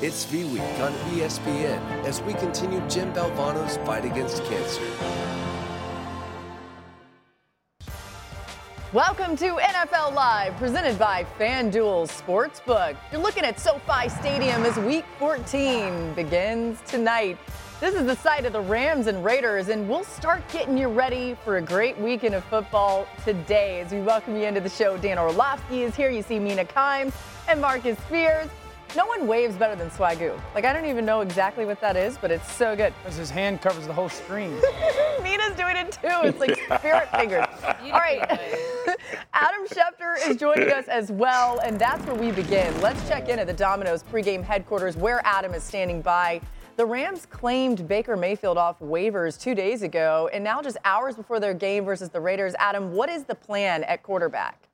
It's V Week on ESPN as we continue Jim Valvano's fight against cancer. Welcome to NFL Live, presented by FanDuel Sportsbook. You're looking at SoFi Stadium as Week 14 begins tonight. This is the site of the Rams and Raiders, and we'll start getting you ready for a great weekend of football today. As we welcome you into the show, Dan Orlovsky is here. You see Mina Kimes and Marcus Spears. No one waves better than Swagu. Like, I don't even know exactly what that is, but it's so good. Because his hand covers the whole screen. Mina's doing it too. It's like spirit fingers. All right. Adam Schefter is joining us as well, and that's where we begin. Let's check in at the Domino's pregame headquarters where Adam is standing by. The Rams claimed Baker Mayfield off waivers two days ago, and now just hours before their game versus the Raiders. Adam, what is the plan at quarterback?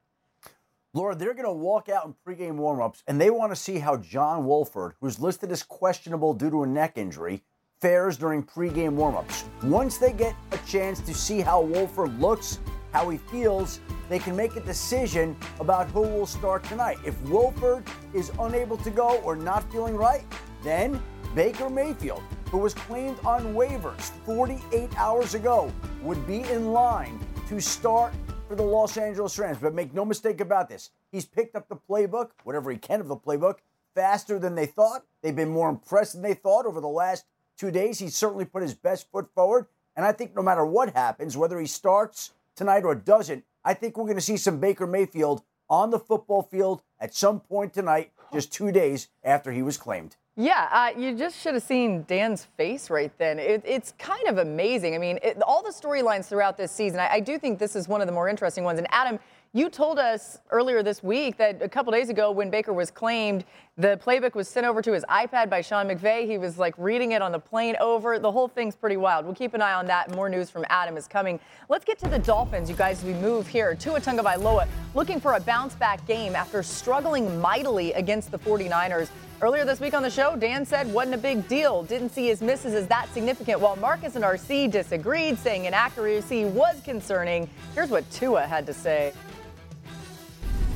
Laura, they're going to walk out in pregame warmups, and they want to see how John Wolford, who's listed as questionable due to a neck injury, fares during pregame warmups. Once they get a chance to see how Wolford looks, how he feels, they can make a decision about who will start tonight. If Wolford is unable to go or not feeling right, then Baker Mayfield, who was claimed on waivers 48 hours ago, would be in line to start for the Los Angeles Rams. But make no mistake about this. He's picked up the playbook, whatever he can of the playbook, faster than they thought. They've been more impressed than they thought over the last two days. He's certainly put his best foot forward. And I think no matter what happens, whether he starts tonight or doesn't, I think we're going to see some Baker Mayfield on the football field at some point tonight, just two days after he was claimed. Yeah, uh, you just should have seen Dan's face right then. It, it's kind of amazing. I mean, it, all the storylines throughout this season, I, I, do think this is one of the more interesting ones. And Adam, you told us earlier this week that a couple days ago when Baker was claimed, the playbook was sent over to his iPad by Sean McVay. He was like reading it on the plane over. The whole thing's pretty wild. We'll keep an eye on that. More news from Adam is coming. Let's get to the Dolphins, you guys, we move here. to Tua Tagovailoa looking for a bounce back game after struggling mightily against the 49ers. Earlier this week on the show, Dan said wasn't a big deal, didn't see his misses as that significant, while Marcus and RC disagreed, saying inaccuracy was concerning. Here's what Tua had to say.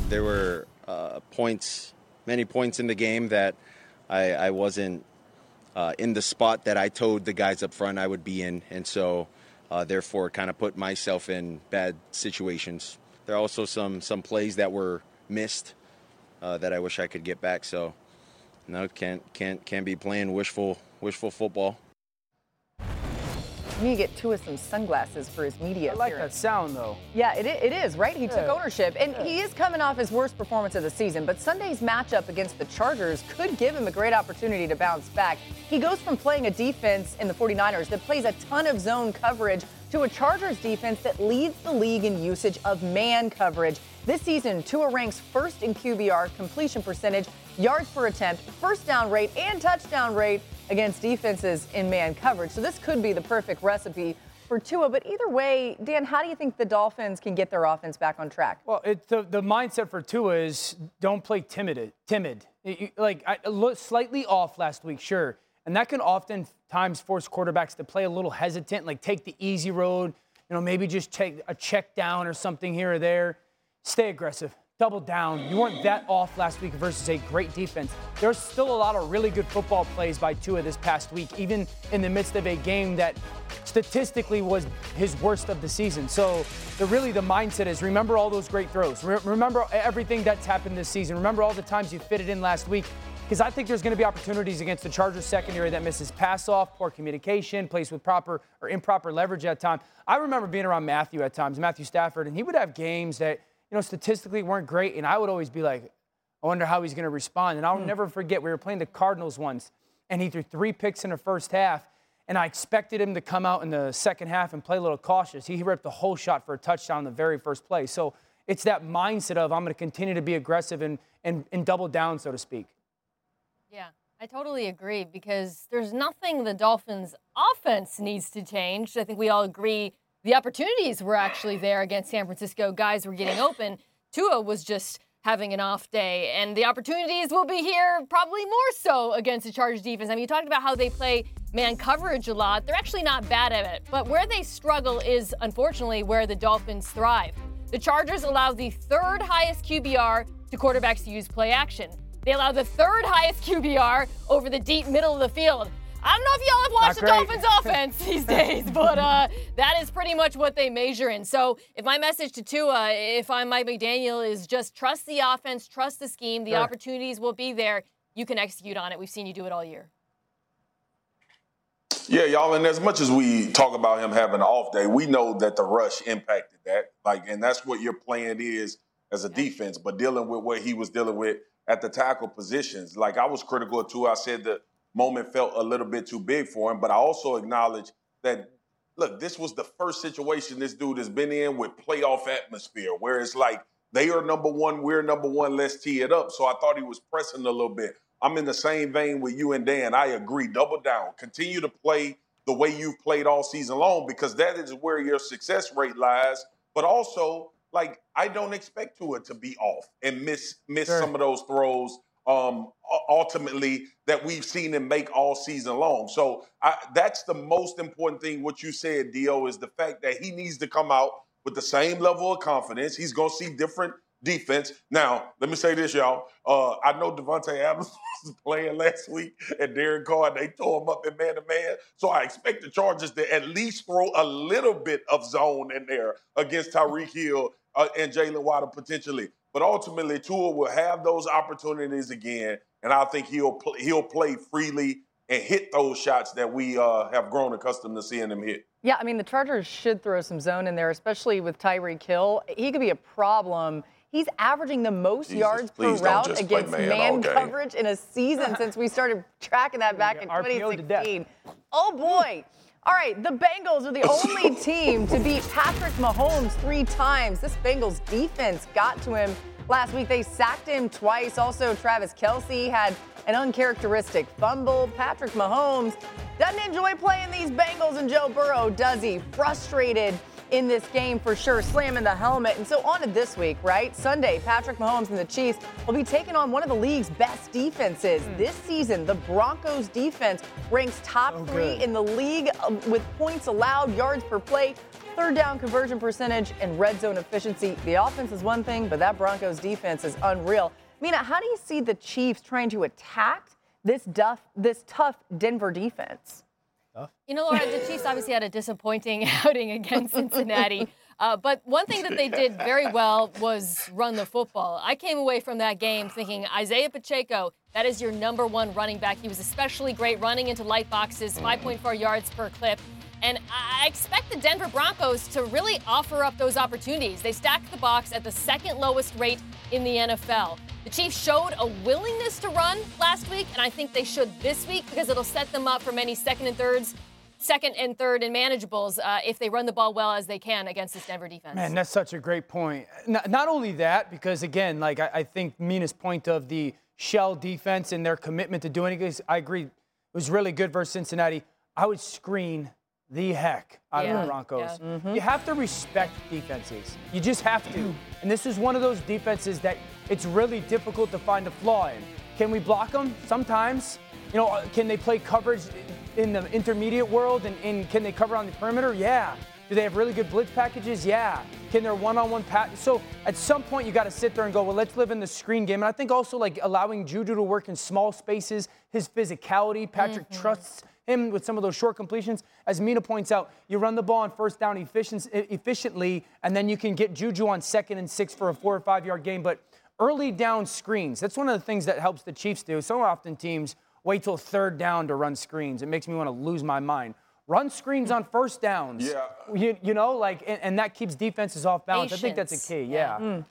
There were uh, points, many points in the game that I, I wasn't uh, in the spot that I told the guys up front I would be in, and so uh, therefore kind of put myself in bad situations. There are also some some plays that were missed uh, that I wish I could get back. So no, can't can't can't be playing wishful wishful football. To get Tua some sunglasses for his media I like appearance. that sound, though. Yeah, it, it is, right? He took ownership, and Yeah. he is coming off his worst performance of the season. But Sunday's matchup against the Chargers could give him a great opportunity to bounce back. He goes from playing a defense in the 49ers that plays a ton of zone coverage to a Chargers defense that leads the league in usage of man coverage. This season, Tua ranks first in QBR, completion percentage, yards per attempt, first down rate, and touchdown rate against defenses in man coverage. So this could be the perfect recipe for Tua. But either way, Dan, how do you think the Dolphins can get their offense back on track? Well, it, the, the mindset for Tua is don't play timid. Timid, like I slightly off last week, sure, and that can oftentimes force quarterbacks to play a little hesitant, like take the easy road. You know, maybe just take a check down or something here or there. Stay aggressive. Double down. You weren't that off last week versus a great defense. There's still a lot of really good football plays by Tua this past week, even in the midst of a game that statistically was his worst of the season. So the really the mindset is remember all those great throws. Re- remember everything that's happened this season. Remember all the times you fit it in last week. Because I think there's going to be opportunities against the Chargers secondary that misses pass off, poor communication, plays with proper or improper leverage at times. I remember being around Matthew at times, Matthew Stafford, and he would have games that, you know, statistically weren't great. And I would always be like, I wonder how he's going to respond. And I'll hmm. never forget, we were playing the Cardinals once, and he threw three picks in the first half. And I expected him to come out in the second half and play a little cautious. He ripped the whole shot for a touchdown in the very first play. So it's that mindset of I'm going to continue to be aggressive and, and, and double down, so to speak. Yeah. I totally agree because there's nothing the Dolphins' offense needs to change. I think we all agree the opportunities were actually there against San Francisco. Guys were getting open. Tua was just having an off day, and the opportunities will be here probably more so against the Chargers defense. I mean, you talked about how they play man coverage a lot. They're actually not bad at it, but where they struggle is unfortunately where the Dolphins thrive. The Chargers allow the third highest QBR to quarterbacks to use play action. They allow the third highest QBR over the deep middle of the field. I don't know if y'all have watched the Dolphins offense these days, but uh, that is pretty much what they measure in. So if my message to Tua, if I'm Mike McDaniel, is just trust the offense, trust the scheme, the sure. opportunities will be there. You can execute on it. We've seen you do it all year. Yeah, y'all, and as much as we talk about him having an off day, we know that the rush impacted that. Like, and that's what your plan is as a defense, but dealing with what he was dealing with at the tackle positions. Like I was critical too. I said the moment felt a little bit too big for him, but I also acknowledge that look, this was the first situation this dude has been in with playoff atmosphere, where it's like they are number one, we're number one, let's tee it up. So I thought he was pressing a little bit. I'm in the same vein with you and Dan. I agree. Double down. Continue to play the way you've played all season long because that is where your success rate lies. But also, like, I don't expect Tua to be off and miss miss sure. some of those throws. Um, ultimately, that we've seen him make all season long. So I, that's the most important thing. What you said, Dio, is the fact that he needs to come out with the same level of confidence. He's going to see different defense. Now, let me say this, y'all. Uh, I know Davante Adams was playing last week and Derek Carr, they tore him up in man to man. So I expect the Chargers to at least throw a little bit of zone in there against Tyreek Hill uh, and Jaylen Waddle potentially. But ultimately, Tua will have those opportunities again, and I think he'll pl- he'll play freely and hit those shots that we uh, have grown accustomed to seeing him hit. Yeah, I mean the Chargers should throw some zone in there, especially with Tyreek Hill. He could be a problem He's averaging the most Jesus, yards per route against man, man coverage in a season since we started tracking that back in 2016. Oh boy. All right, the Bengals are the only team to beat Patrick Mahomes three times. This Bengals defense got to him last week. They sacked him twice. Also, Travis Kelce had an uncharacteristic fumble. Patrick Mahomes doesn't enjoy playing these Bengals and Joe Burrow, does he? Frustrated in this game for sure, slamming the helmet. And so on to this week, right? Sunday, Patrick Mahomes and the Chiefs will be taking on one of the league's best defenses. Mm. This season, the Broncos defense ranks top oh, three good. in the league um, with points allowed, yards per play, third down conversion percentage, and red zone efficiency. The offense is one thing, but that Broncos defense is unreal. Mina, how do you see the Chiefs trying to attack this, duff, this tough Denver defense? You know, Laura, the Chiefs obviously had a disappointing outing against Cincinnati. Uh, but one thing that they did very well was run the football. I came away from that game thinking Isaiah Pacheco, that is your number one running back. He was especially great running into light boxes, 5.4 yards per clip. And I expect the Denver Broncos to really offer up those opportunities. They stacked the box at the second lowest rate in the NFL. The Chiefs showed a willingness to run last week, and I think they should this week because it'll set them up for many second and thirds second and third and manageables uh, if they run the ball well as they can against this Denver defense. Man, that's such a great point. Not, not only that, because again, like I, I, think Mina's point of the shell defense and their commitment to doing it, I agree, it was really good versus Cincinnati. I would screen the heck out yeah. of the Broncos. Yeah. Mm-hmm. You have to respect defenses. You just have to. And this is one of those defenses that it's really difficult to find a flaw in. Can we block them? Sometimes. You know, can they play coverage in the intermediate world and, and can they cover on the perimeter? Yeah. Do they have really good blitz packages? Yeah. Can their one-on-one pat? So at some point you got to sit there and go, well, let's live in the screen game. And I think also like allowing Juju to work in small spaces, his physicality. Patrick mm-hmm. trusts him with some of those short completions. As Mina points out, you run the ball on first down efficiently, and then you can get Juju on second and six for a four or five yard game. But early down screens, that's one of the things that helps the Chiefs do. So often teams wait till third down to run screens. It makes me want to lose my mind. Run screens on first downs. Yeah. You, you know, like, and, and, that keeps defenses off balance. Patience. I think that's a key. Yeah. yeah. Mm.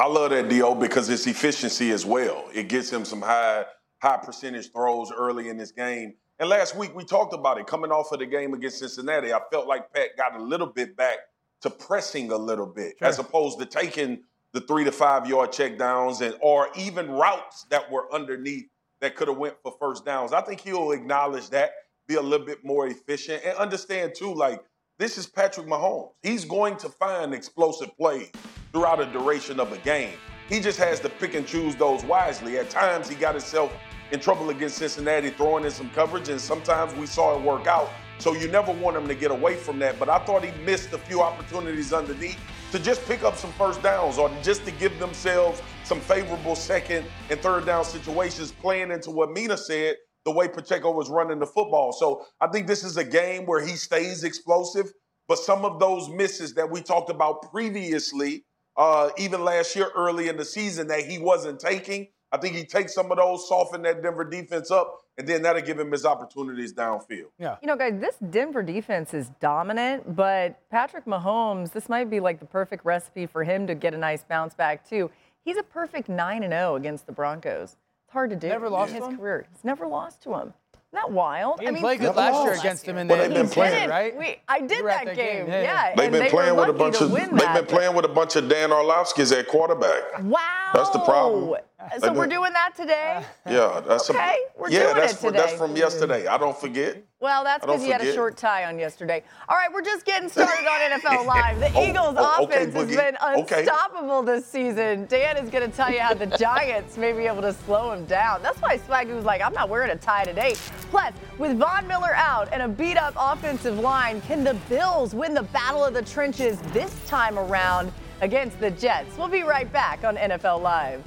I love that, Do, because it's efficiency as well. It gets him some high high percentage throws early in this game. And last week we talked about it coming off of the game against Cincinnati. I felt like Pat got a little bit back to pressing a little bit sure. as opposed to taking the three to five yard check downs and or even routes that were underneath that could have went for first downs. I think he'll acknowledge that, be a little bit more efficient, and understand too, like this is Patrick Mahomes. He's going to find explosive plays throughout the duration of a game. He just has to pick and choose those wisely. At times, he got himself in trouble against Cincinnati, throwing in some coverage, and sometimes we saw it work out. So you never want him to get away from that. But I thought he missed a few opportunities underneath to just pick up some first downs or just to give themselves some favorable second and third down situations, playing into what Mina said, the way Pacheco was running the football. So I think this is a game where he stays explosive, but some of those misses that we talked about previously, uh, even last year early in the season, that he wasn't taking, I think he takes some of those, soften that Denver defense up, and then that'll give him his opportunities downfield. Yeah. You know, guys, this Denver defense is dominant, but Patrick Mahomes, this might be like the perfect recipe for him to get a nice bounce back, too. He's a perfect 9 and 0 against the Broncos. It's hard to do Never lost in his to him? career. He's never lost to him. Isn't that wild? He didn't play good last year against him in But the, they've been in the playing. right? We, I did You were at that that game. game, yeah, Yeah. yeah. They've and been they playing with a bunch of. They've that. been playing with a bunch of Dan Orlovsky's at quarterback. Wow. That's the problem. So we're doing that today? Yeah, that's a- Okay, we're yeah, doing that's it fr- that's from yesterday. I don't forget. Well, that's because you had a short tie on yesterday. All right, we're just getting started on NFL Live. The Oh, Eagles' oh, okay, offense has Boogie. been Okay. unstoppable this season. Dan is going to tell you how the Giants may be able to slow him down. That's why Swaggy was like, I'm not wearing a tie today. Plus, with Von Miller out and a beat up offensive line, can the Bills win the battle of the trenches this time around against the Jets? We'll be right back on NFL Live.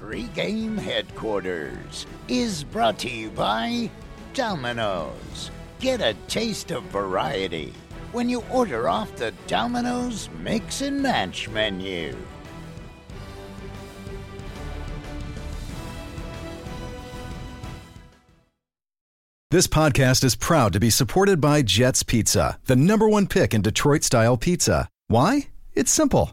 Pre-game headquarters is brought to you by Domino's. Get a taste of variety when you order off the Domino's Mix and Match menu. This podcast is proud to be supported by Jets Pizza, the number one pick in Detroit style pizza. Why? It's simple.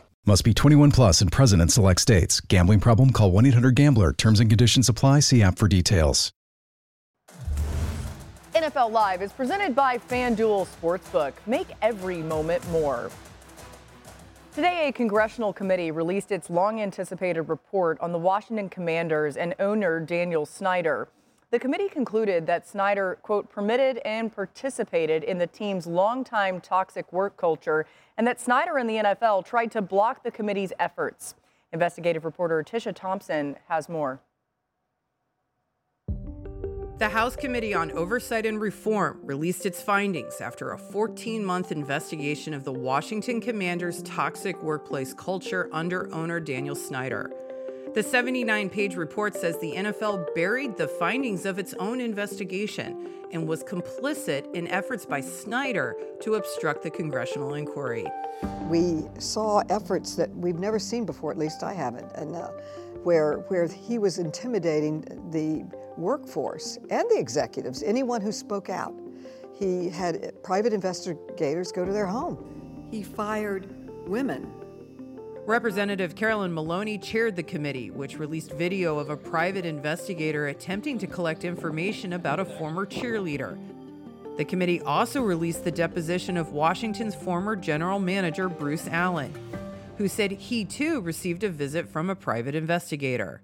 Must be 21 plus and present in select states. Gambling problem? Call 1 800 Gambler. Terms and conditions apply. See app for details. NFL Live is presented by FanDuel Sportsbook. Make every moment more. Today, a congressional committee released its long anticipated report on the Washington Commanders and owner Daniel Snyder. The committee concluded that Snyder, quote, permitted and participated in the team's longtime toxic work culture, and that Snyder and the NFL tried to block the committee's efforts. Investigative reporter Tisha Thompson has more. The House Committee on Oversight and Reform released its findings after a 14 month investigation of the Washington Commanders' toxic workplace culture under owner Daniel Snyder. The 79 page report says the NFL buried the findings of its own investigation and was complicit in efforts by Snyder to obstruct the congressional inquiry. We saw efforts that we've never seen before, at least I haven't, and uh, where, where he was intimidating the workforce and the executives, anyone who spoke out. He had private investigators go to their home. He fired women. Representative Carolyn Maloney chaired the committee, which released video of a private investigator attempting to collect information about a former cheerleader. The committee also released the deposition of Washington's former general manager, Bruce Allen, who said he too received a visit from a private investigator.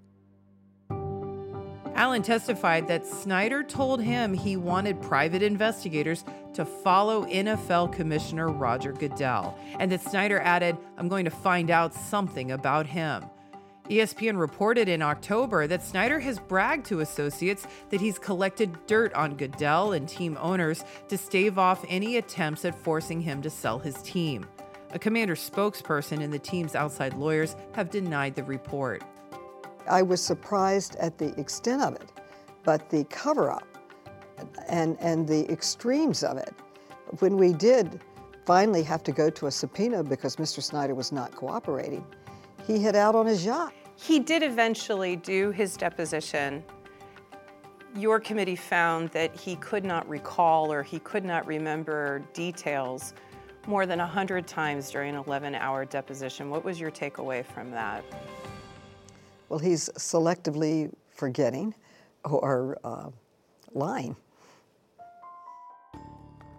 Allen testified that Snyder told him he wanted private investigators to follow NFL Commissioner Roger Goodell, and that Snyder added, I'm going to find out something about him. ESPN reported in October that Snyder has bragged to associates that he's collected dirt on Goodell and team owners to stave off any attempts at forcing him to sell his team. A commander spokesperson and the team's outside lawyers have denied the report. I was surprised at the extent of it, but the cover up and, and the extremes of it, when we did finally have to go to a subpoena because Mr. Snyder was not cooperating, he hid out on his yacht. He did eventually do his deposition. Your committee found that he could not recall or he could not remember details more than 100 times during an 11 hour deposition. What was your takeaway from that? Well, he's selectively forgetting or uh, lying.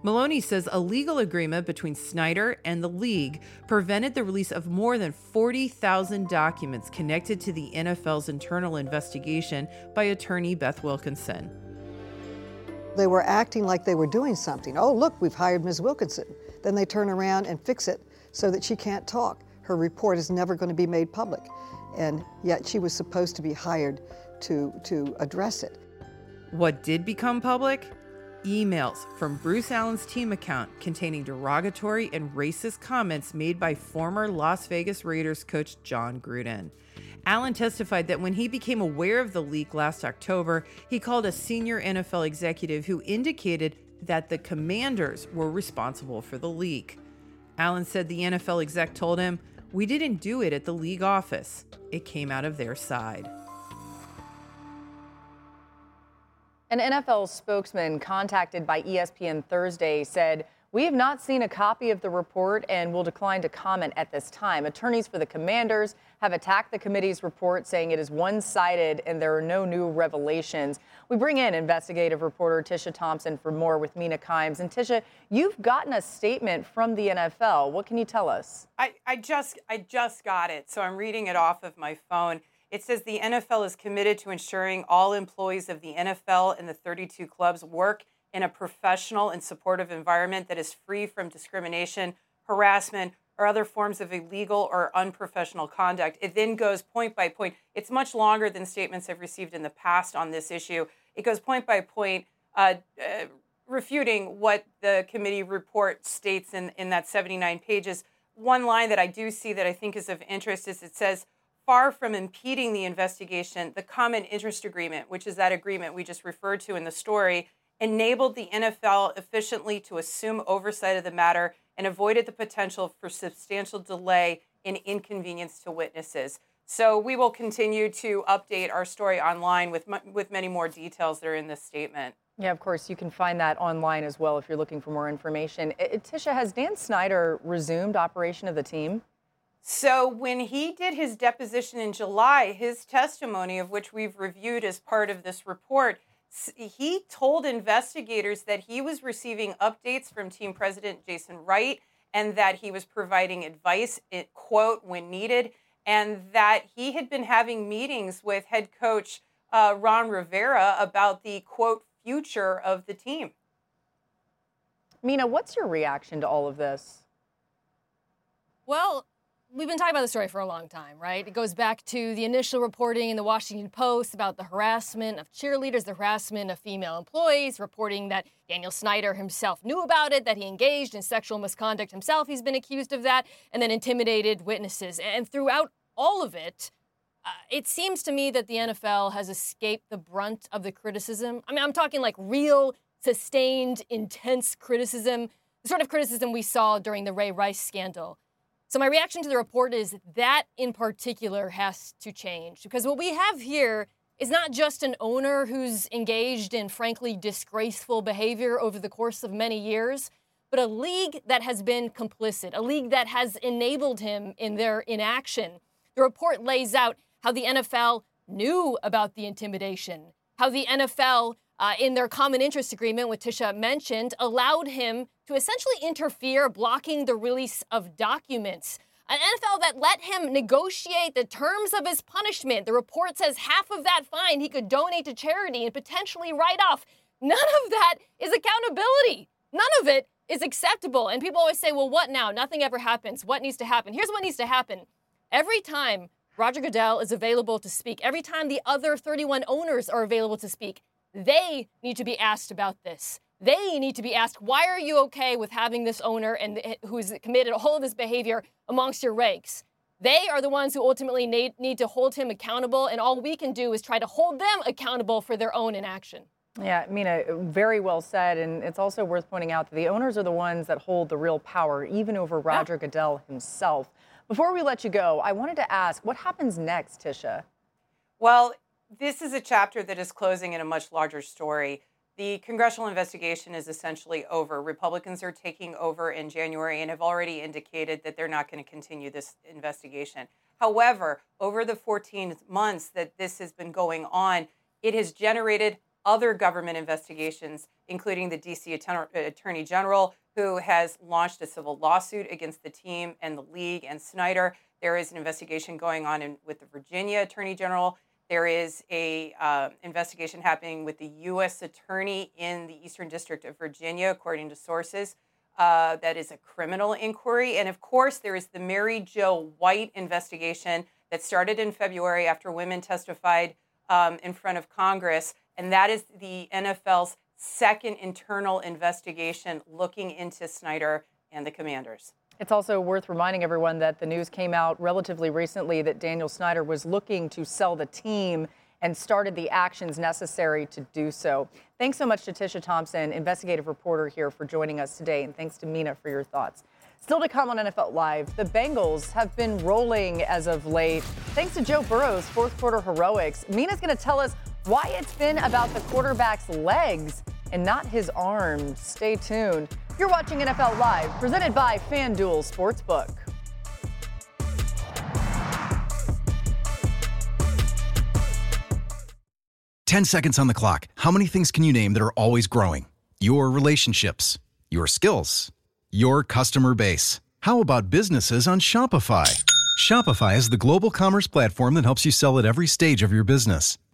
Maloney says a legal agreement between Snyder and the league prevented the release of more than 40,000 documents connected to the NFL's internal investigation by attorney Beth Wilkinson. They were acting like they were doing something. Oh, look, we've hired Ms. Wilkinson. Then they turn around and fix it so that she can't talk. Her report is never going to be made public. And yet she was supposed to be hired to, to address it. What did become public? emails from Bruce Allen's team account containing derogatory and racist comments made by former Las Vegas Raiders coach Jon Gruden. Allen testified that when he became aware of the leak last October, he called a senior NFL executive who indicated that the commanders were responsible for the leak. Allen said the NFL exec told him, We didn't do it at the league office, it came out of their side. An NFL spokesman contacted by ESPN Thursday said, We have not seen a copy of the report and will decline to comment at this time. Attorneys for the commanders have attacked the committee's report, saying it is one sided and there are no new revelations. We bring in investigative reporter Tisha Thompson for more with Mina Kimes. And Tisha, you've gotten a statement from the NFL. What can you tell us? I, I just I just got it, so I'm reading it off of my phone. It says the NFL is committed to ensuring all employees of the NFL and the 32 clubs work in a professional and supportive environment that is free from discrimination, harassment, or other forms of illegal or unprofessional conduct. It then goes point by point. It's much longer than statements I've received in the past on this issue. It goes point by point, uh, uh, refuting what the committee report states in, in that 79 pages. One line that I do see that I think is of interest is it says, far from impeding the investigation, the common interest agreement, which is that agreement we just referred to in the story, enabled the NFL efficiently to assume oversight of the matter and avoided the potential for substantial delay and inconvenience to witnesses. So we will continue to update our story online with with many more details that are in this statement. Yeah, of course, you can find that online as well if you're looking for more information. Tisha, has Dan Snyder resumed operation of the team? So, when he did his deposition in July, his testimony, of which we've reviewed as part of this report, he told investigators that he was receiving updates from team president Jason Wright and that he was providing advice, quote, when needed, and that he had been having meetings with head coach uh, Ron Rivera about the, quote, future of the team. Mina, what's your reaction to all of this? Well, we've been talking about the story for a long time, right? It goes back to the initial reporting in the Washington Post about the harassment of cheerleaders, the harassment of female employees, reporting that Daniel Snyder himself knew about it, that he engaged in sexual misconduct himself. He's been accused of that, and then intimidated witnesses. And throughout all of it, uh, it seems to me that the NFL has escaped the brunt of the criticism. I mean, I'm talking like real, sustained, intense criticism, the sort of criticism we saw during the Ray Rice scandal so, my reaction to the report is that in particular has to change because what we have here is not just an owner who's engaged in frankly disgraceful behavior over the course of many years, but a league that has been complicit, a league that has enabled him in their inaction. The report lays out how the NFL knew about the intimidation, how the NFL uh, in their common interest agreement, which Tisha mentioned, allowed him to essentially interfere, blocking the release of documents. An NFL that let him negotiate the terms of his punishment. The report says half of that fine he could donate to charity and potentially write off. None of that is accountability. None of it is acceptable. And people always say, well, what now? Nothing ever happens. What needs to happen? Here's what needs to happen. Every time Roger Goodell is available to speak. Every time the other 31 owners are available to speak, they need to be asked about this. They need to be asked, why are you okay with having this owner and who's committed all of this behavior amongst your ranks? They are the ones who ultimately need, need to hold him accountable, and all we can do is try to hold them accountable for their own inaction. Yeah, Mina, very well said. And it's also worth pointing out that the owners are the ones that hold the real power, even over Roger yeah. Goodell himself. Before we let you go, I wanted to ask what happens next, Tisha? Well, this is a chapter that is closing in a much larger story. The congressional investigation is essentially over. Republicans are taking over in January and have already indicated that they're not going to continue this investigation. However, over the 14 months that this has been going on, it has generated other government investigations, including the DC Attorney General, who has launched a civil lawsuit against the team and the league and Snyder. There is an investigation going on in, with the Virginia Attorney General there is a uh, investigation happening with the U.S. Attorney in the Eastern District of Virginia, according to sources. Uh, that is a criminal inquiry, and of course, there is the Mary Jo White investigation that started in February after women testified um, in front of Congress, and that is the NFL's second internal investigation looking into Snyder and the Commanders. It's also worth reminding everyone that the news came out relatively recently that Daniel Snyder was looking to sell the team and started the actions necessary to do so. Thanks so much to Tisha Thompson, investigative reporter here, for joining us today, and thanks to Mina for your thoughts. Still to come on NFL Live, the Bengals have been rolling as of late. Thanks to Joe Burrow's fourth quarter heroics, Mina's going to tell us why it's been about the quarterback's legs and not his arms. Stay tuned. You're watching NFL Live, presented by FanDuel Sportsbook. Ten seconds on the clock. How many things can you name that are always growing? Your relationships, your skills, your customer base. How about businesses on Shopify? Shopify is the global commerce platform that helps you sell at every stage of your business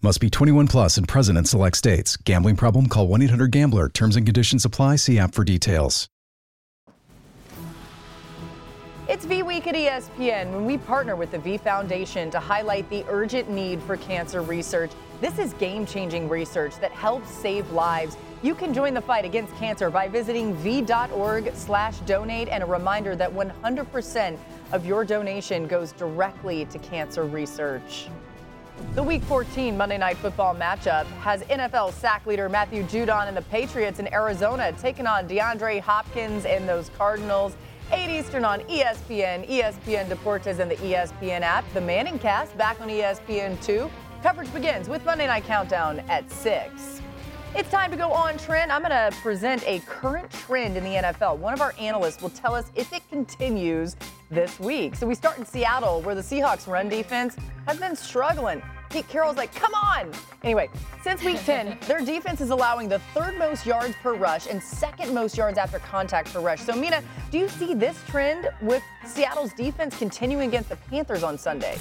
Must be 21 plus and present in select states. Gambling problem? Call 1 800 GAMBLER. Terms and conditions apply. See app for details. It's V Week at ESPN when we partner with the V Foundation to highlight the urgent need for cancer research. This is game changing research that helps save lives. You can join the fight against cancer by visiting v.org/slash donate and a reminder that 100% of your donation goes directly to cancer research. The Week 14 Monday Night Football matchup has NFL sack leader Matthew Judon and the Patriots in Arizona taking on DeAndre Hopkins and those Cardinals. 8 Eastern on ESPN, ESPN Deportes, and the ESPN app. The Manning cast back on ESPN2. Coverage begins with Monday Night Countdown at 6. It's time to go on trend. I'm going to present a current trend in the NFL. One of our analysts will tell us if it continues this week. So we start in Seattle, where the Seahawks run defense has been struggling. Pete Carroll's like, come on. Anyway, since week 10, their defense is allowing the third most yards per rush and second most yards after contact per rush. So, Mina, do you see this trend with Seattle's defense continuing against the Panthers on Sunday?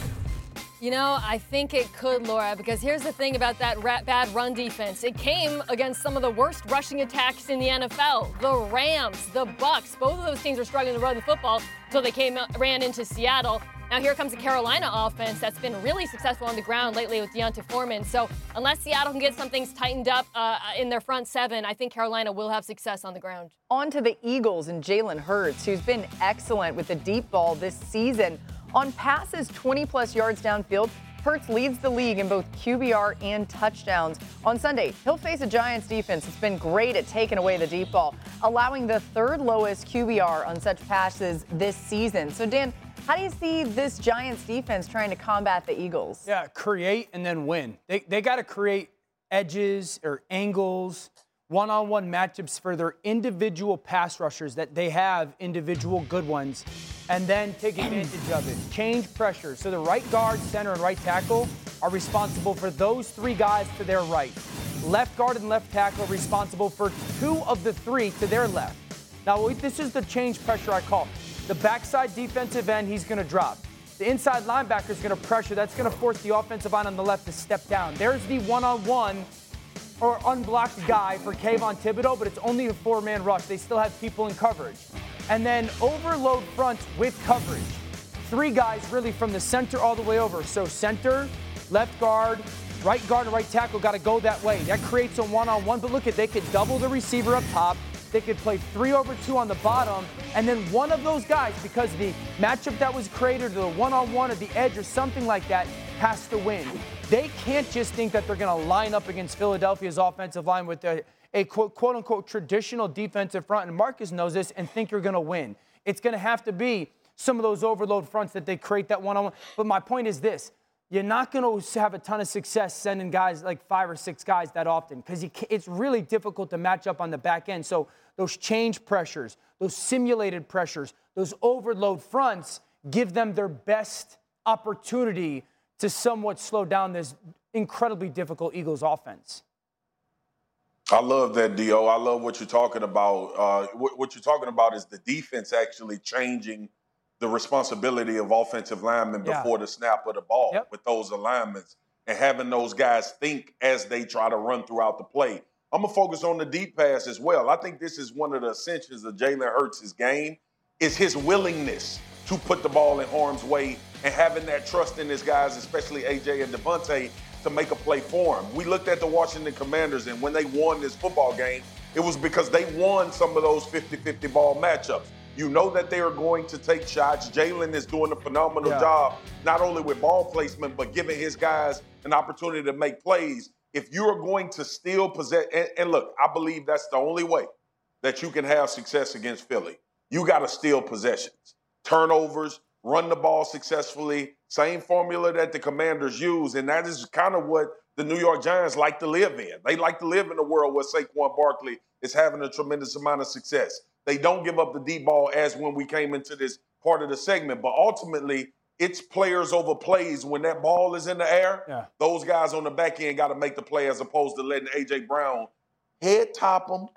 You know, I think it could, Laura, because here's the thing about that bad run defense. It came against some of the worst rushing attacks in the NFL. The Rams, the Bucs, both of those teams were struggling to run the football until they came ran into Seattle. Now here comes the Carolina offense that's been really successful on the ground lately with D'Onta Foreman. So unless Seattle can get some things tightened up uh, in their front seven, I think Carolina will have success on the ground. On to the Eagles and Jalen Hurts, who's been excellent with the deep ball this season. On passes 20 plus yards downfield, Hurts leads the league in both QBR and touchdowns. On Sunday, he'll face a Giants defense that's been great at taking away the deep ball, allowing the third lowest QBR on such passes this season. So, Dan, how do you see this Giants defense trying to combat the Eagles? Yeah, create and then win. They, they got to create edges or angles, one on one matchups for their individual pass rushers that they have individual good ones, and then take advantage of it. Change pressure. So the right guard, center, and right tackle are responsible for those three guys to their right. Left guard and left tackle responsible for two of the three to their left. Now, this is the change pressure I call. The backside defensive end, he's going to drop. The inside linebacker is going to pressure. That's going to force the offensive line on the left to step down. There's the one on one or unblocked guy for Kayvon Thibodeaux, but it's only a four man rush. They still have people in coverage. And then overload front with coverage. Three guys really from the center all the way over. So center, left guard, right guard, and right tackle got to go that way. That creates a one on one. But look at they could double the receiver up top. They could play three over two on the bottom, and then one of those guys, because the matchup that was created, or the one on one at the edge, or something like that, has to win. They can't just think that they're going to line up against Philadelphia's offensive line with a, a quote, quote unquote traditional defensive front, and Marcus knows this, and think you're going to win. It's going to have to be some of those overload fronts that they create that one on one. But my point is this you're not going to have a ton of success sending guys like five or six guys that often because it's really difficult to match up on the back end. So those change pressures, those simulated pressures, those overload fronts give them their best opportunity to somewhat slow down this incredibly difficult Eagles offense. I love that, Do. I love what you're talking about. Uh, what, what, you're talking about is the defense actually changing the responsibility of offensive linemen yeah. before the snap of the ball yep. with those alignments and having those guys think as they try to run throughout the play. I'm gonna focus on the deep pass as well. I think this is one of the essentials of Jalen Hurts' game is his willingness to put the ball in harm's way and having that trust in his guys, especially AJ and DeVonta, to make a play for him. We looked at the Washington Commanders, and when they won this football game, it was because they won some of those 50-50 ball matchups. You know that they are going to take shots. Jalen is doing a phenomenal yeah. job, not only with ball placement, but giving his guys an opportunity to make plays if you are going to still possess, and, and, look, I believe that's the only way that you can have success against Philly. You got to steal possessions, turnovers, run the ball successfully. Same formula that the Commanders use, and that is kind of what the New York Giants like to live in. They like to live in a world where Saquon Barkley is having a tremendous amount of success. They don't give up the deep ball as when we came into this part of the segment, but ultimately it's players over plays when that ball is in the air. Yeah. Those guys on the back end got to make the play as opposed to letting AJ Brown head top them.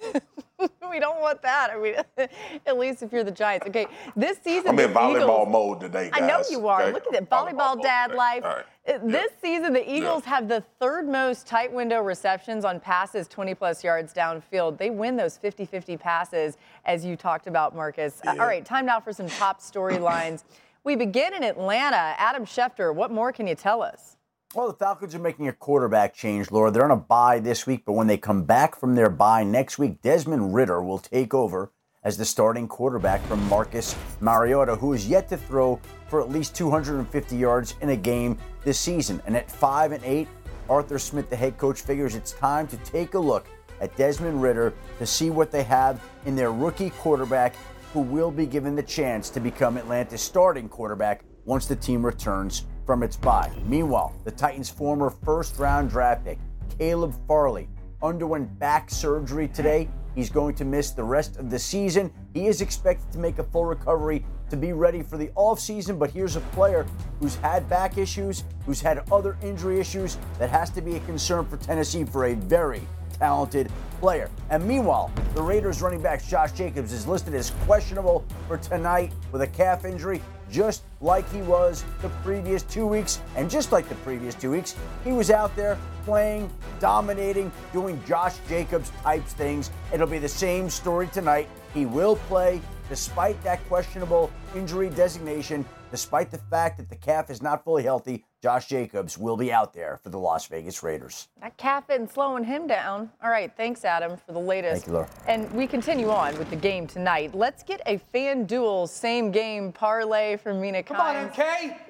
we don't want that. I mean, at least if you're the Giants. Okay, this season. I'm in volleyball Eagles, mode today, guys. I know you are. Okay. Look at that volleyball, volleyball dad life. Right. Uh, this yeah. season, the Eagles yeah. have the third most tight window receptions on passes 20 plus yards downfield. They win those 50 50 passes, as you talked about, Marcus. Yeah. Uh, all right, time now for some top storylines. We begin in Atlanta. Adam Schefter, what more can you tell us? Well, the Falcons are making a quarterback change, Laura. They're on a bye this week, but when they come back from their bye next week, Desmond Ridder will take over as the starting quarterback from Marcus Mariota, who is yet to throw for at least 250 yards in a game this season. And at 5 and 8, Arthur Smith, the head coach, figures it's time to take a look at Desmond Ridder to see what they have in their rookie quarterback who will be given the chance to become Atlanta's starting quarterback once the team returns from its bye. Meanwhile, the Titans' former first round draft pick, Caleb Farley, underwent back surgery today. He's going to miss the rest of the season. He is expected to make a full recovery to be ready for the offseason, but here's a player who's had back issues, who's had other injury issues that has to be a concern for Tennessee for a very talented player. And meanwhile, the Raiders running back Josh Jacobs is listed as questionable for tonight with a calf injury, just like he was the previous two weeks. And just like the previous two weeks, he was out there playing, dominating, doing Josh Jacobs types things. It'll be the same story tonight. He will play despite that questionable injury designation, despite the fact that the calf is not fully healthy. Josh Jacobs will be out there for the Las Vegas Raiders. That calf isn't slowing him down. All right, thanks, Adam, for the latest. Thank you, Laura. And we continue on with the game tonight. Let's get a FanDuel same game parlay from Mina Come on, MK.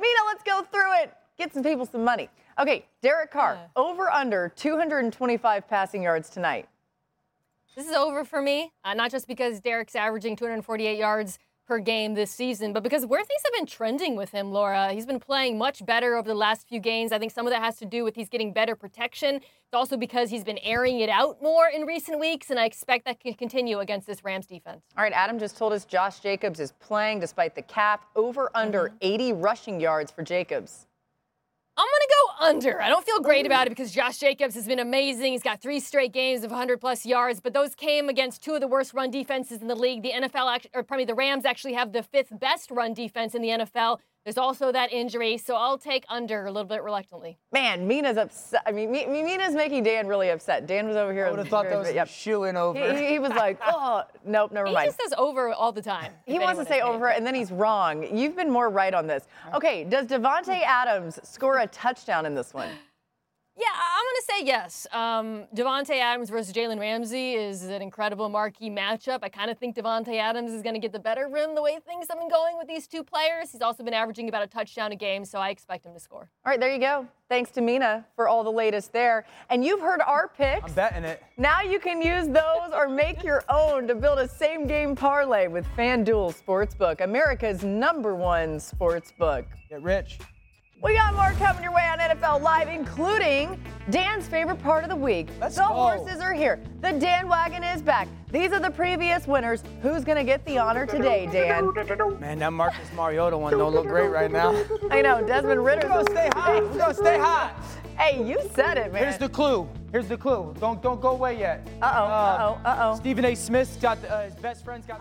Mina, let's go through it. get some people some money. Okay, Derek Carr, over under 225 passing yards tonight. This is over for me, uh, not just because Derek's averaging 248 yards per game this season, but because where things have been trending with him, Laura, he's been playing much better over the last few games. I think some of that has to do with he's getting better protection. It's also because he's been airing it out more in recent weeks, and I expect that can continue against this Rams defense. All right, Adam just told us Josh Jacobs is playing despite the cap. Over under mm-hmm. 80 rushing yards for Jacobs. I'm going to go under. I don't feel great about it because Josh Jacobs has been amazing. He's got three straight games of 100 plus yards, but those came against two of the worst run defenses in the league. The NFL, or probably the Rams, actually have the fifth best run defense in the NFL. There's also that injury, so I'll take under a little bit reluctantly. Man, Mina's upset. I mean, Mi- Mina's making Dan really upset. Dan was over here. I would have thought that was yep. shooing over. He, he was like, oh, nope, never He mind. He just says over all the time. He wants to say over, and then he's wrong. You've been more right on this. Uh-huh. Okay, does Davante Adams score a touchdown in this one? Yeah, I'm going to say yes. Um, Davante Adams versus Jalen Ramsey is an incredible marquee matchup. I kind of think Davante Adams is going to get the better rim the way things have been going with these two players. He's also been averaging about a touchdown a game, so I expect him to score. All right, there you go. Thanks to Mina for all the latest there. And you've heard our picks. I'm betting it. Now you can use those or make your own to build a same game parlay with FanDuel Sportsbook, America's number one sportsbook. Get rich. We got more coming your way on NFL Live, including Dan's favorite part of the week. the horses are here. The Dan wagon is back. These are the previous winners. Who's going to get the honor today, Dan? Man, that Marcus Mariota one don't look great right now. I know, Desmond Ridder. We're gonna stay hot. We're gonna stay hot. Hey, you said it, man. Here's the clue. Here's the clue. Don't don't go away yet. Uh oh. Uh oh. Uh oh. Stephen A. Smith's got the, uh, his best friend's got.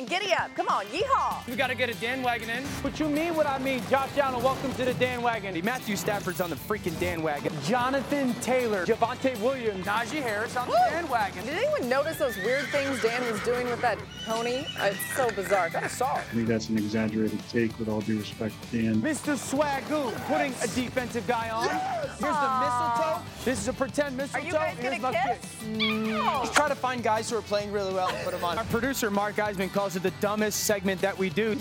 Dan, giddy up. Come on, yeehaw. We gotta get a Dan wagon in. What you mean? What I mean? Josh Allen, welcome to the Dan wagon. Matthew Stafford's on the freaking Dan wagon. Jonathan Taylor, Javonte Williams, Najee Harris on the Dan wagon. Did anyone notice those weird things Dan was doing with that pony? Uh, It's so bizarre. Kind of saw it. I think that's an exaggerated take with all due respect, Dan. Mr. Swagu putting a defensive guy on. Here's the mistletoe. This is a pretend mistletoe. Are you guys gonna my kiss? Mm. Just try to find guys who are playing really well and put them on. Our producer Mark Eisman calls it the dumbest segment that we do.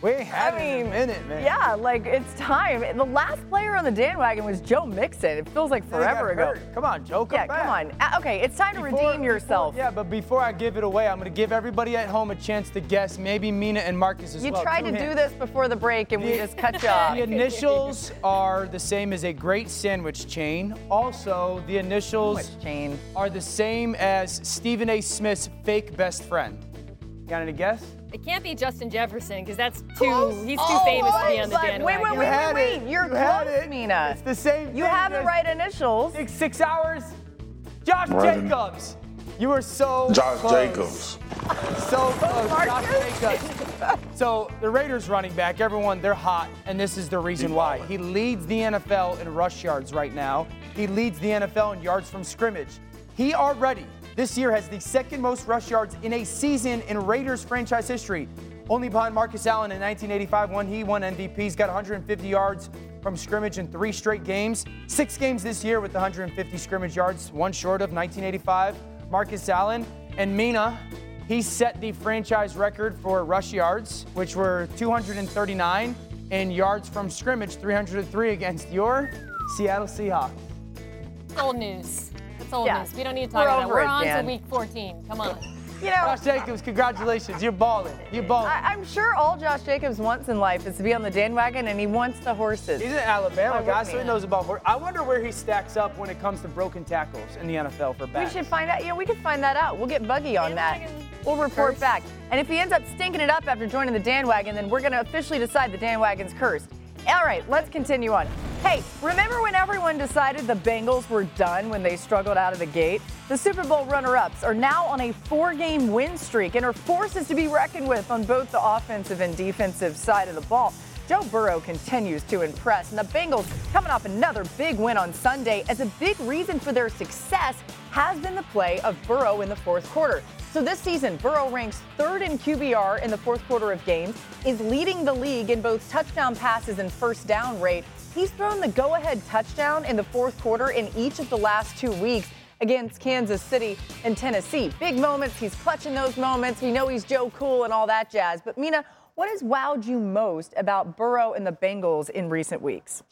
We had I in a minute, man. Yeah, like it's time. The last player on the Dan wagon was Joe Mixon. It feels like forever ago. Come on, Joe. Come Yeah, back. come on. Uh, Okay, it's time to Before- redeem yourself. before- yeah, but before I give it away, I'm going to give everybody at home a chance to guess. Maybe Mina and Marcus as You well. tried Two to do this before the break and we just cut you off. The initials are the same as a great sandwich chain. Also, the initials chain. are the same as Stephen A. Smith's fake best friend. Got any guess? It can't be Justin Jefferson because that's too. Close. He's too Oh, famous to be oh, on the like, Dan wait, wait, wait, had wait, wait. You're You had close, it. Mina. It's the same thing. You thing have the right initials. Six, six hours. Josh Right. Jacobs. You were so Josh close. Jacobs. So close. Josh Jacobs. So the Raiders running back, everyone, they're hot, and this is the reason why. He leads the NFL in rush yards right now. He leads the NFL in yards from scrimmage. He already this year has the second most rush yards in a season in Raiders franchise history. Only behind Marcus Allen in 1985 when he won MVP. He's got 150 yards from scrimmage in three straight games. Six games this year with 150 scrimmage yards, one short of 1985. Marcus Allen and Mina, he set the franchise record for rush yards, which were 239, and yards from scrimmage, 303 against your Seattle Seahawks. Old news. It's old Yeah. news. We don't need to talk We're about that. over We're it, on to week 14. Come on. You know, Josh Jacobs, congratulations. You're balling. You're balling. I, I'm sure all Josh Jacobs wants in life is to be on the Dan wagon, and he wants the horses. He's an Alabama Why guy, so he? he knows about horse. I wonder where he stacks up when it comes to broken tackles in the NFL for back. We should find out. You know, we could find that out. We'll get Buggy on that. We'll report Curse. back. And if he ends up stinking it up after joining the Dan wagon, then we're going to officially decide the Dan wagon's cursed. All right, let's continue on. Hey, remember when everyone decided the Bengals were done when they struggled out of the gate? The Super Bowl runner ups are now on a four game win streak and are forces to be reckoned with on both the offensive and defensive side of the ball. Joe Burrow continues to impress, and the Bengals coming off another big win on Sunday as a big reason for their success has been the play of Burrow in the fourth quarter. So this season, Burrow ranks third in QBR in the fourth quarter of games, is leading the league in both touchdown passes and first down rate. He's thrown the go ahead touchdown in the fourth quarter in each of the last two weeks against Kansas City and Tennessee. Big moments, he's clutching those moments. We know he's Joe Cool and all that jazz. But Mina, what has wowed you most about Burrow and the Bengals in recent weeks?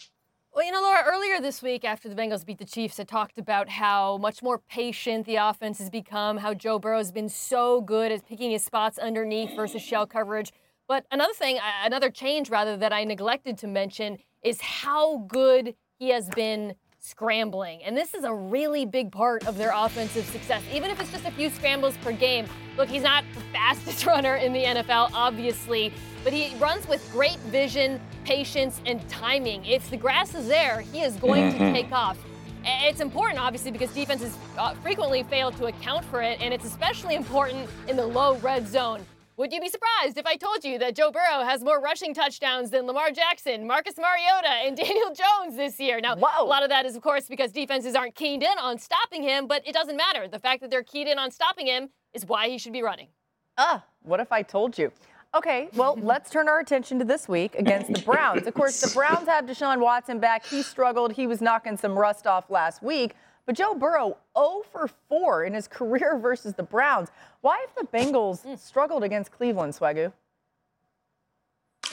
Well, you know, Laura, earlier this week after the Bengals beat the Chiefs, I talked about how much more patient the offense has become, how Joe Burrow has been so good at picking his spots underneath versus shell coverage. But another thing, another change rather that I neglected to mention is how good he has been scrambling. And this is a really big part of their offensive success, even if it's just a few scrambles per game. Look, he's not the fastest runner in the NFL, obviously, but he runs with great vision, patience, and timing. If the grass is there, he is going to take off. It's important, obviously, because defenses uh, frequently fail to account for it, and it's especially important in the low red zone. Would you be surprised if I told you that Joe Burrow has more rushing touchdowns than Lamar Jackson, Marcus Mariota, and Daniel Jones this year? Now, a lot of that is, of course, because defenses aren't keyed in on stopping him, but it doesn't matter. The fact that they're keyed in on stopping him is why he should be running. Ah, what if I told you? Okay, well, let's turn our attention to this week against the Browns. Of course, the Browns have Deshaun Watson back. He struggled. He was knocking some rust off last week. But Joe Burrow, 0 for 4 in his career versus the Browns. Why have the Bengals struggled against Cleveland, Swagu?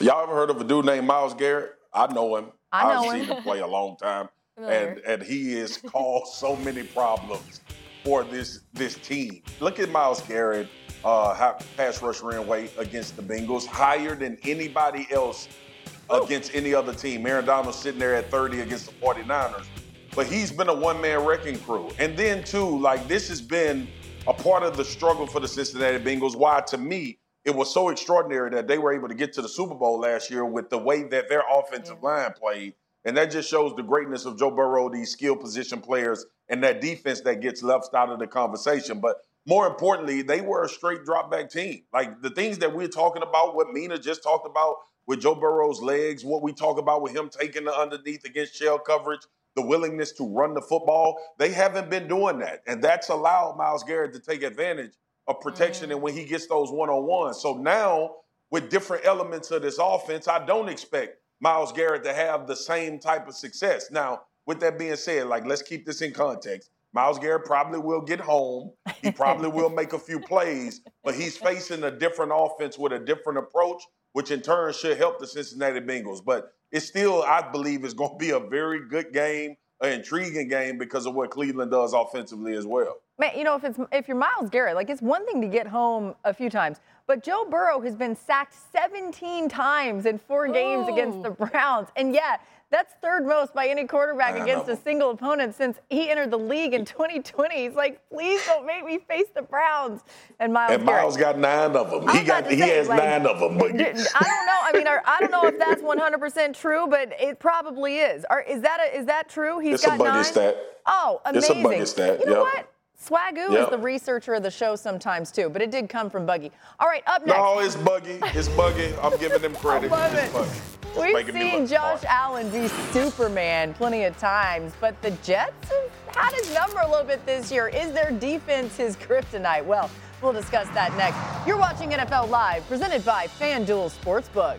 Y'all ever heard of a dude named Myles Garrett? I know him. I know I've him. seen him play a long time, and and he has caused so many problems for this this team. Look at Myles Garrett, uh, pass rush run rate against the Bengals, higher than anybody else against any other team. Aaron Donald sitting there at 30 against the 49ers. But he's been a one-man wrecking crew. And then too, like this has been a part of the struggle for the Cincinnati Bengals. Why to me, it was so extraordinary that they were able to get to the Super Bowl last year with the way that their offensive line played. And that just shows the greatness of Joe Burrow, these skill position players, and that defense that gets left out of the conversation. But more importantly, they were a straight drop back team. Like the things that we're talking about, what Mina just talked about with Joe Burrow's legs, what we talk about with him taking the underneath against shell coverage, the willingness to run the football, they haven't been doing that. And that's allowed Myles Garrett to take advantage of protection mm-hmm. and when he gets those one on ones. So now, with different elements of this offense, I don't expect Myles Garrett to have the same type of success. Now, with that being said, like let's keep this in context. Myles Garrett probably will get home. He probably will make a few plays, but he's facing a different offense with a different approach, which in turn should help the Cincinnati Bengals. But it's still, I believe, is going to be a very good game, an intriguing game because of what Cleveland does offensively as well. Man, you know, if it's if you're Myles Garrett, like it's one thing to get home a few times, but Joe Burrow has been sacked 17 times in four games against the Browns, and yeah, that's third most by any quarterback I against know. a single opponent since he entered the league in 2020. He's like, please don't make me face the Browns. And Myles And Garrett. Myles got nine of them. I He got he say, has like, nine of them. But I don't know. I mean, are- I don't know if that's 100% true, but it probably is. Are, is that a, is that true? He's It's a got Buggy nine. stat. Oh, It's amazing. a Buggy stat, You know yep. what? Swagu Yep. is the researcher of the show sometimes too, but it did come from Buggy. All right, up next. No, it's buggy. It's buggy. I'm giving him credit. love it's it. buggy. We've seen Josh smart. Allen be Superman plenty of times, but the Jets have had his number a little bit this year. Is their defense his kryptonite? Well, we'll discuss that next. You're watching NFL Live, presented by FanDuel Sportsbook.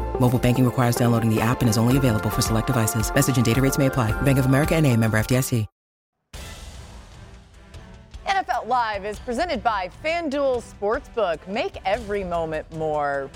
Mobile banking requires downloading the app and is only available for select devices. Message and data rates may apply. Bank of America and a member FDIC. NFL Live is presented by FanDuel Sportsbook. Make every moment more.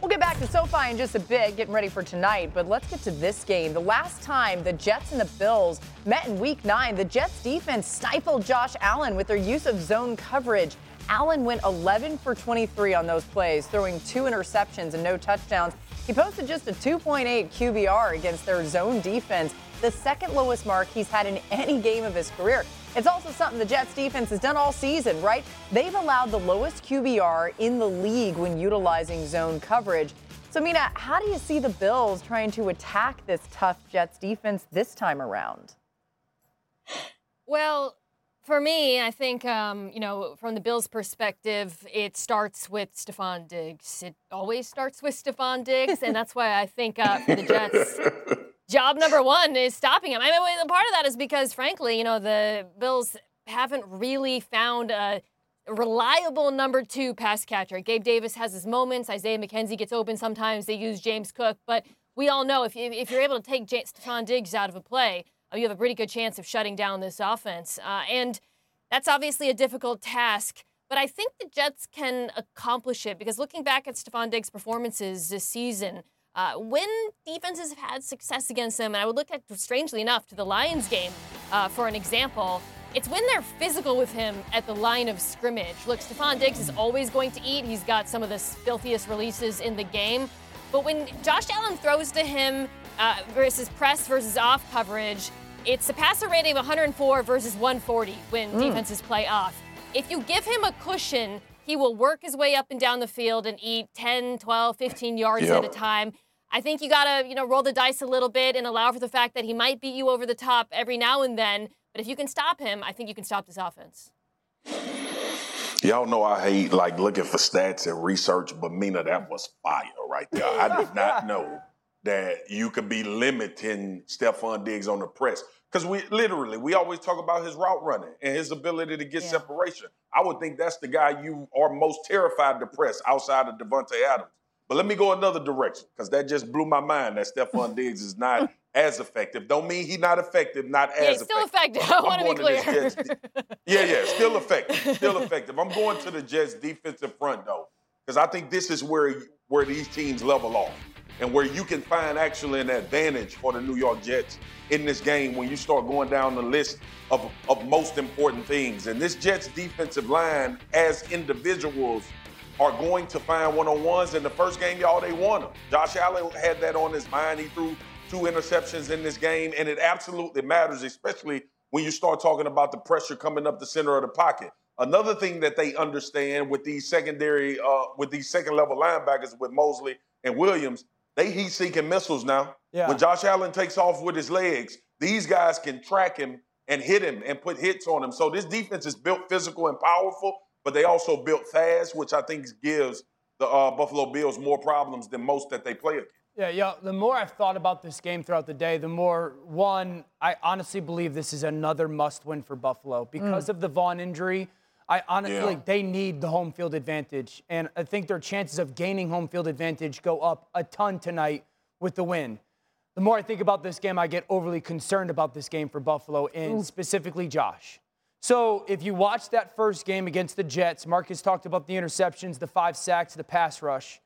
We'll get back to SoFi in just a bit, getting ready for tonight, but let's get to this game. The last time the Jets and the Bills met in week nine, the Jets defense stifled Josh Allen with their use of zone coverage. Allen went 11 for 23 on those plays, throwing two interceptions and no touchdowns. He posted just a 2.8 QBR against their zone defense, the second lowest mark he's had in any game of his career. It's also something the Jets defense has done all season, right? They've allowed the lowest QBR in the league when utilizing zone coverage. So, Mina, how do you see the Bills trying to attack this tough Jets defense this time around? Well, for me, I think, um, you know, from the Bills' perspective, it starts with Stefon Diggs. It always starts with Stefon Diggs, and that's why I think uh, for the Jets, job number one is stopping him. I mean, part of that is because, frankly, you know, the Bills haven't really found a reliable number two pass catcher. Gabe Davis has his moments. Isaiah McKenzie gets open sometimes. They use James Cook, but we all know if, you, if you're able to take J- Stefon Diggs out of a play, you have a pretty good chance of shutting down this offense. Uh, and that's obviously a difficult task. But I think the Jets can accomplish it because looking back at Stefon Diggs' performances this season, uh, when defenses have had success against them, and I would look at, strangely enough, to the Lions game uh, for an example, it's when they're physical with him at the line of scrimmage. Look, Stefon Diggs is always going to eat. He's got some of the filthiest releases in the game. But when Josh Allen throws to him uh, versus press versus off coverage, it's a passer rating of 104 versus 140 when Mm. defenses play off. If you give him a cushion, he will work his way up and down the field and eat 10, 12, 15 yards Yep. at a time. I think you got to, you know, roll the dice a little bit and allow for the fact that he might beat you over the top every now and then. But if you can stop him, I think you can stop this offense. Y'all know I hate like looking for stats and research, but Mina, that was fire right there. I did not know that you could be limiting Stefon Diggs on the press. Because we literally, we always talk about his route running and his ability to get separation. I would think that's the guy you are most terrified to press outside of Davante Adams. But let me go another direction because that just blew my mind that Stefon Diggs is not as effective. Don't mean he's not effective, not Yeah, as he's still effective. effective. I want to be going to this clear. Yeah, yeah, still effective, still effective. I'm going to the Jets defensive front though, because I think this is where where these teams level off, and where you can find actually an advantage for the New York Jets in this game when you start going down the list of of most important things. And this Jets defensive line, as individuals, are going to find one-on-ones. In the first game, y'all, they won them. Josh Allen had that on his mind. He threw two interceptions in this game, and it absolutely matters, especially when you start talking about the pressure coming up the center of the pocket. Another thing that they understand with these secondary, uh, with these second level linebackers, with Mosley and Williams, they heat seeking missiles now. Yeah. When Josh Allen takes off with his legs, these guys can track him and hit him and put hits on him. So this defense is built physical and powerful, but they also built fast, which I think gives the uh, Buffalo Bills more problems than most that they play against. Yeah, yeah. The more I've thought about this game throughout the day, the more one, I honestly believe this is another must-win for Buffalo because Mm. of the Von injury. I honestly Yeah. like they need the home field advantage, and I think their chances of gaining home field advantage go up a ton tonight with the win. The more I think about this game, I get overly concerned about this game for Buffalo and specifically Josh. So if you watch that first game against the Jets, Marcus talked about the interceptions, the five sacks, the pass rush.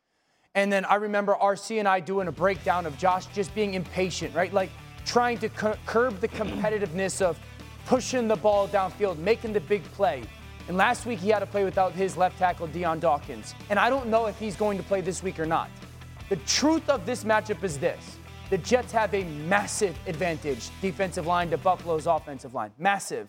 And then I remember RC and I doing a breakdown of Josh just being impatient, right? Like trying to cu- curb the competitiveness of pushing the ball downfield, making the big play. And last week he had to play without his left tackle, Dion Dawkins. And I don't know if he's going to play this week or not. The truth of this matchup is this the Jets have a massive advantage defensive line to Buffalo's offensive line. Massive.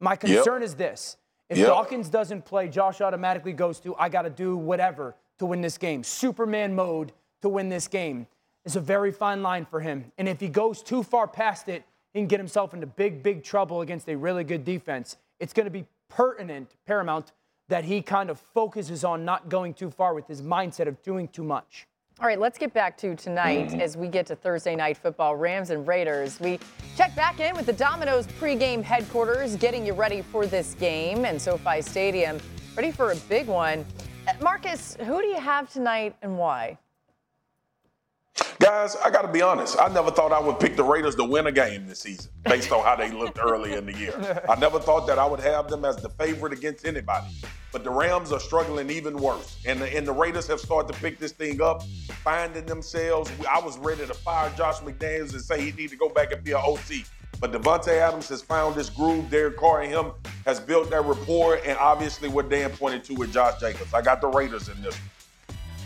My concern is this if Yep. Dawkins doesn't play, Josh automatically goes to, I got to do whatever to win this game. Superman mode to win this game. It's a very fine line for him. And if he goes too far past it, he can get himself into big, big trouble against a really good defense. It's going to be pertinent, paramount, that he kind of focuses on not going too far with his mindset of doing too much. All right, let's get back to tonight as we get to Thursday night football, Rams and Raiders. We check back in with the Domino's pregame headquarters, getting you ready for this game and SoFi Stadium, ready for a big one. Uh, Marcus, who do you have tonight and why? Guys, I got to be honest. I never thought I would pick the Raiders to win a game this season based on how they looked early in the year. I never thought that I would have them as the favorite against anybody. But the Rams are struggling even worse. And the, and the Raiders have started to pick this thing up, finding themselves. I was ready to fire Josh McDaniels and say he need to go back and be an OC. But Davante Adams has found this groove. Derek Carr and him has built that rapport. And obviously what Dan pointed to with Josh Jacobs. I got the Raiders in this one.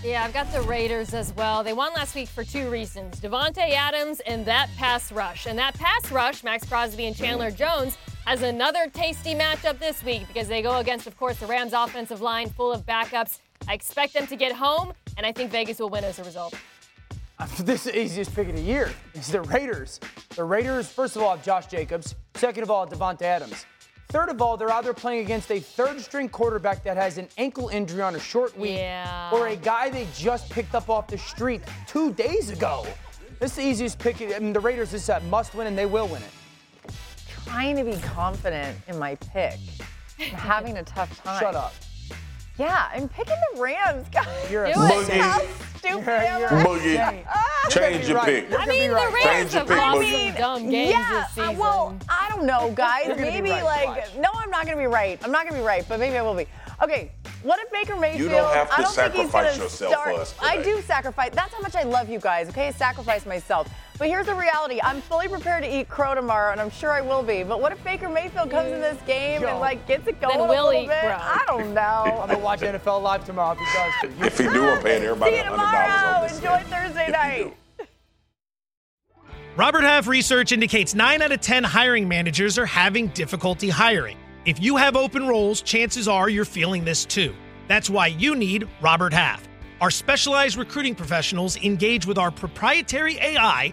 Yeah, I've got the Raiders as well. They won last week for two reasons Davante Adams and that pass rush. And that pass rush, Maxx Crosby and Chandler Jones, has another tasty matchup this week because they go against, of course, the Rams offensive line full of backups. I expect them to get home, and I think Vegas will win as a result. This is the easiest pick of the year. It's the Raiders. The Raiders, first of all, have Josh Jacobs. Second of all, Davante Adams. Third of all, they're either playing against a third string quarterback that has an ankle injury on a short week Yeah. or a guy they just picked up off the street two days ago. This is the easiest pick. I mean, the Raiders is a must win, and they will win it. Trying to be confident in my pick. I'm having a tough time. Shut up. Yeah, I'm picking the Rams, guys. You're a Do Boogie. it. How stupid am I? Boogie, change your pick. I mean, the Rams Change your have pick, lost Boogie. some dumb games yeah, this uh, season. well, I don't know, guys. Gonna be maybe right, like, watch. no, I'm not gonna be right. I'm not gonna be right, but maybe I will be. Okay, what if Baker Mayfield? have to I don't think he's sacrifice gonna yourself start. for us I do sacrifice. That's how much I love you guys. Okay, I sacrifice myself. But here's the reality: I'm fully prepared to eat crow tomorrow, and I'm sure I will be. But what if Baker Mayfield comes in this game Yo. and like gets it going Then a we'll little eat bit? crow. I don't know. I'm going to watch NFL Live tomorrow if he does. to. If he do, I'm paying everybody See you $100 tomorrow. on this Enjoy thing. Thursday If night. Robert Half research indicates 9 out of 10 hiring managers are having difficulty hiring. If you have open roles, chances are you're feeling this too. That's why you need Robert Half. Our specialized recruiting professionals engage with our proprietary AI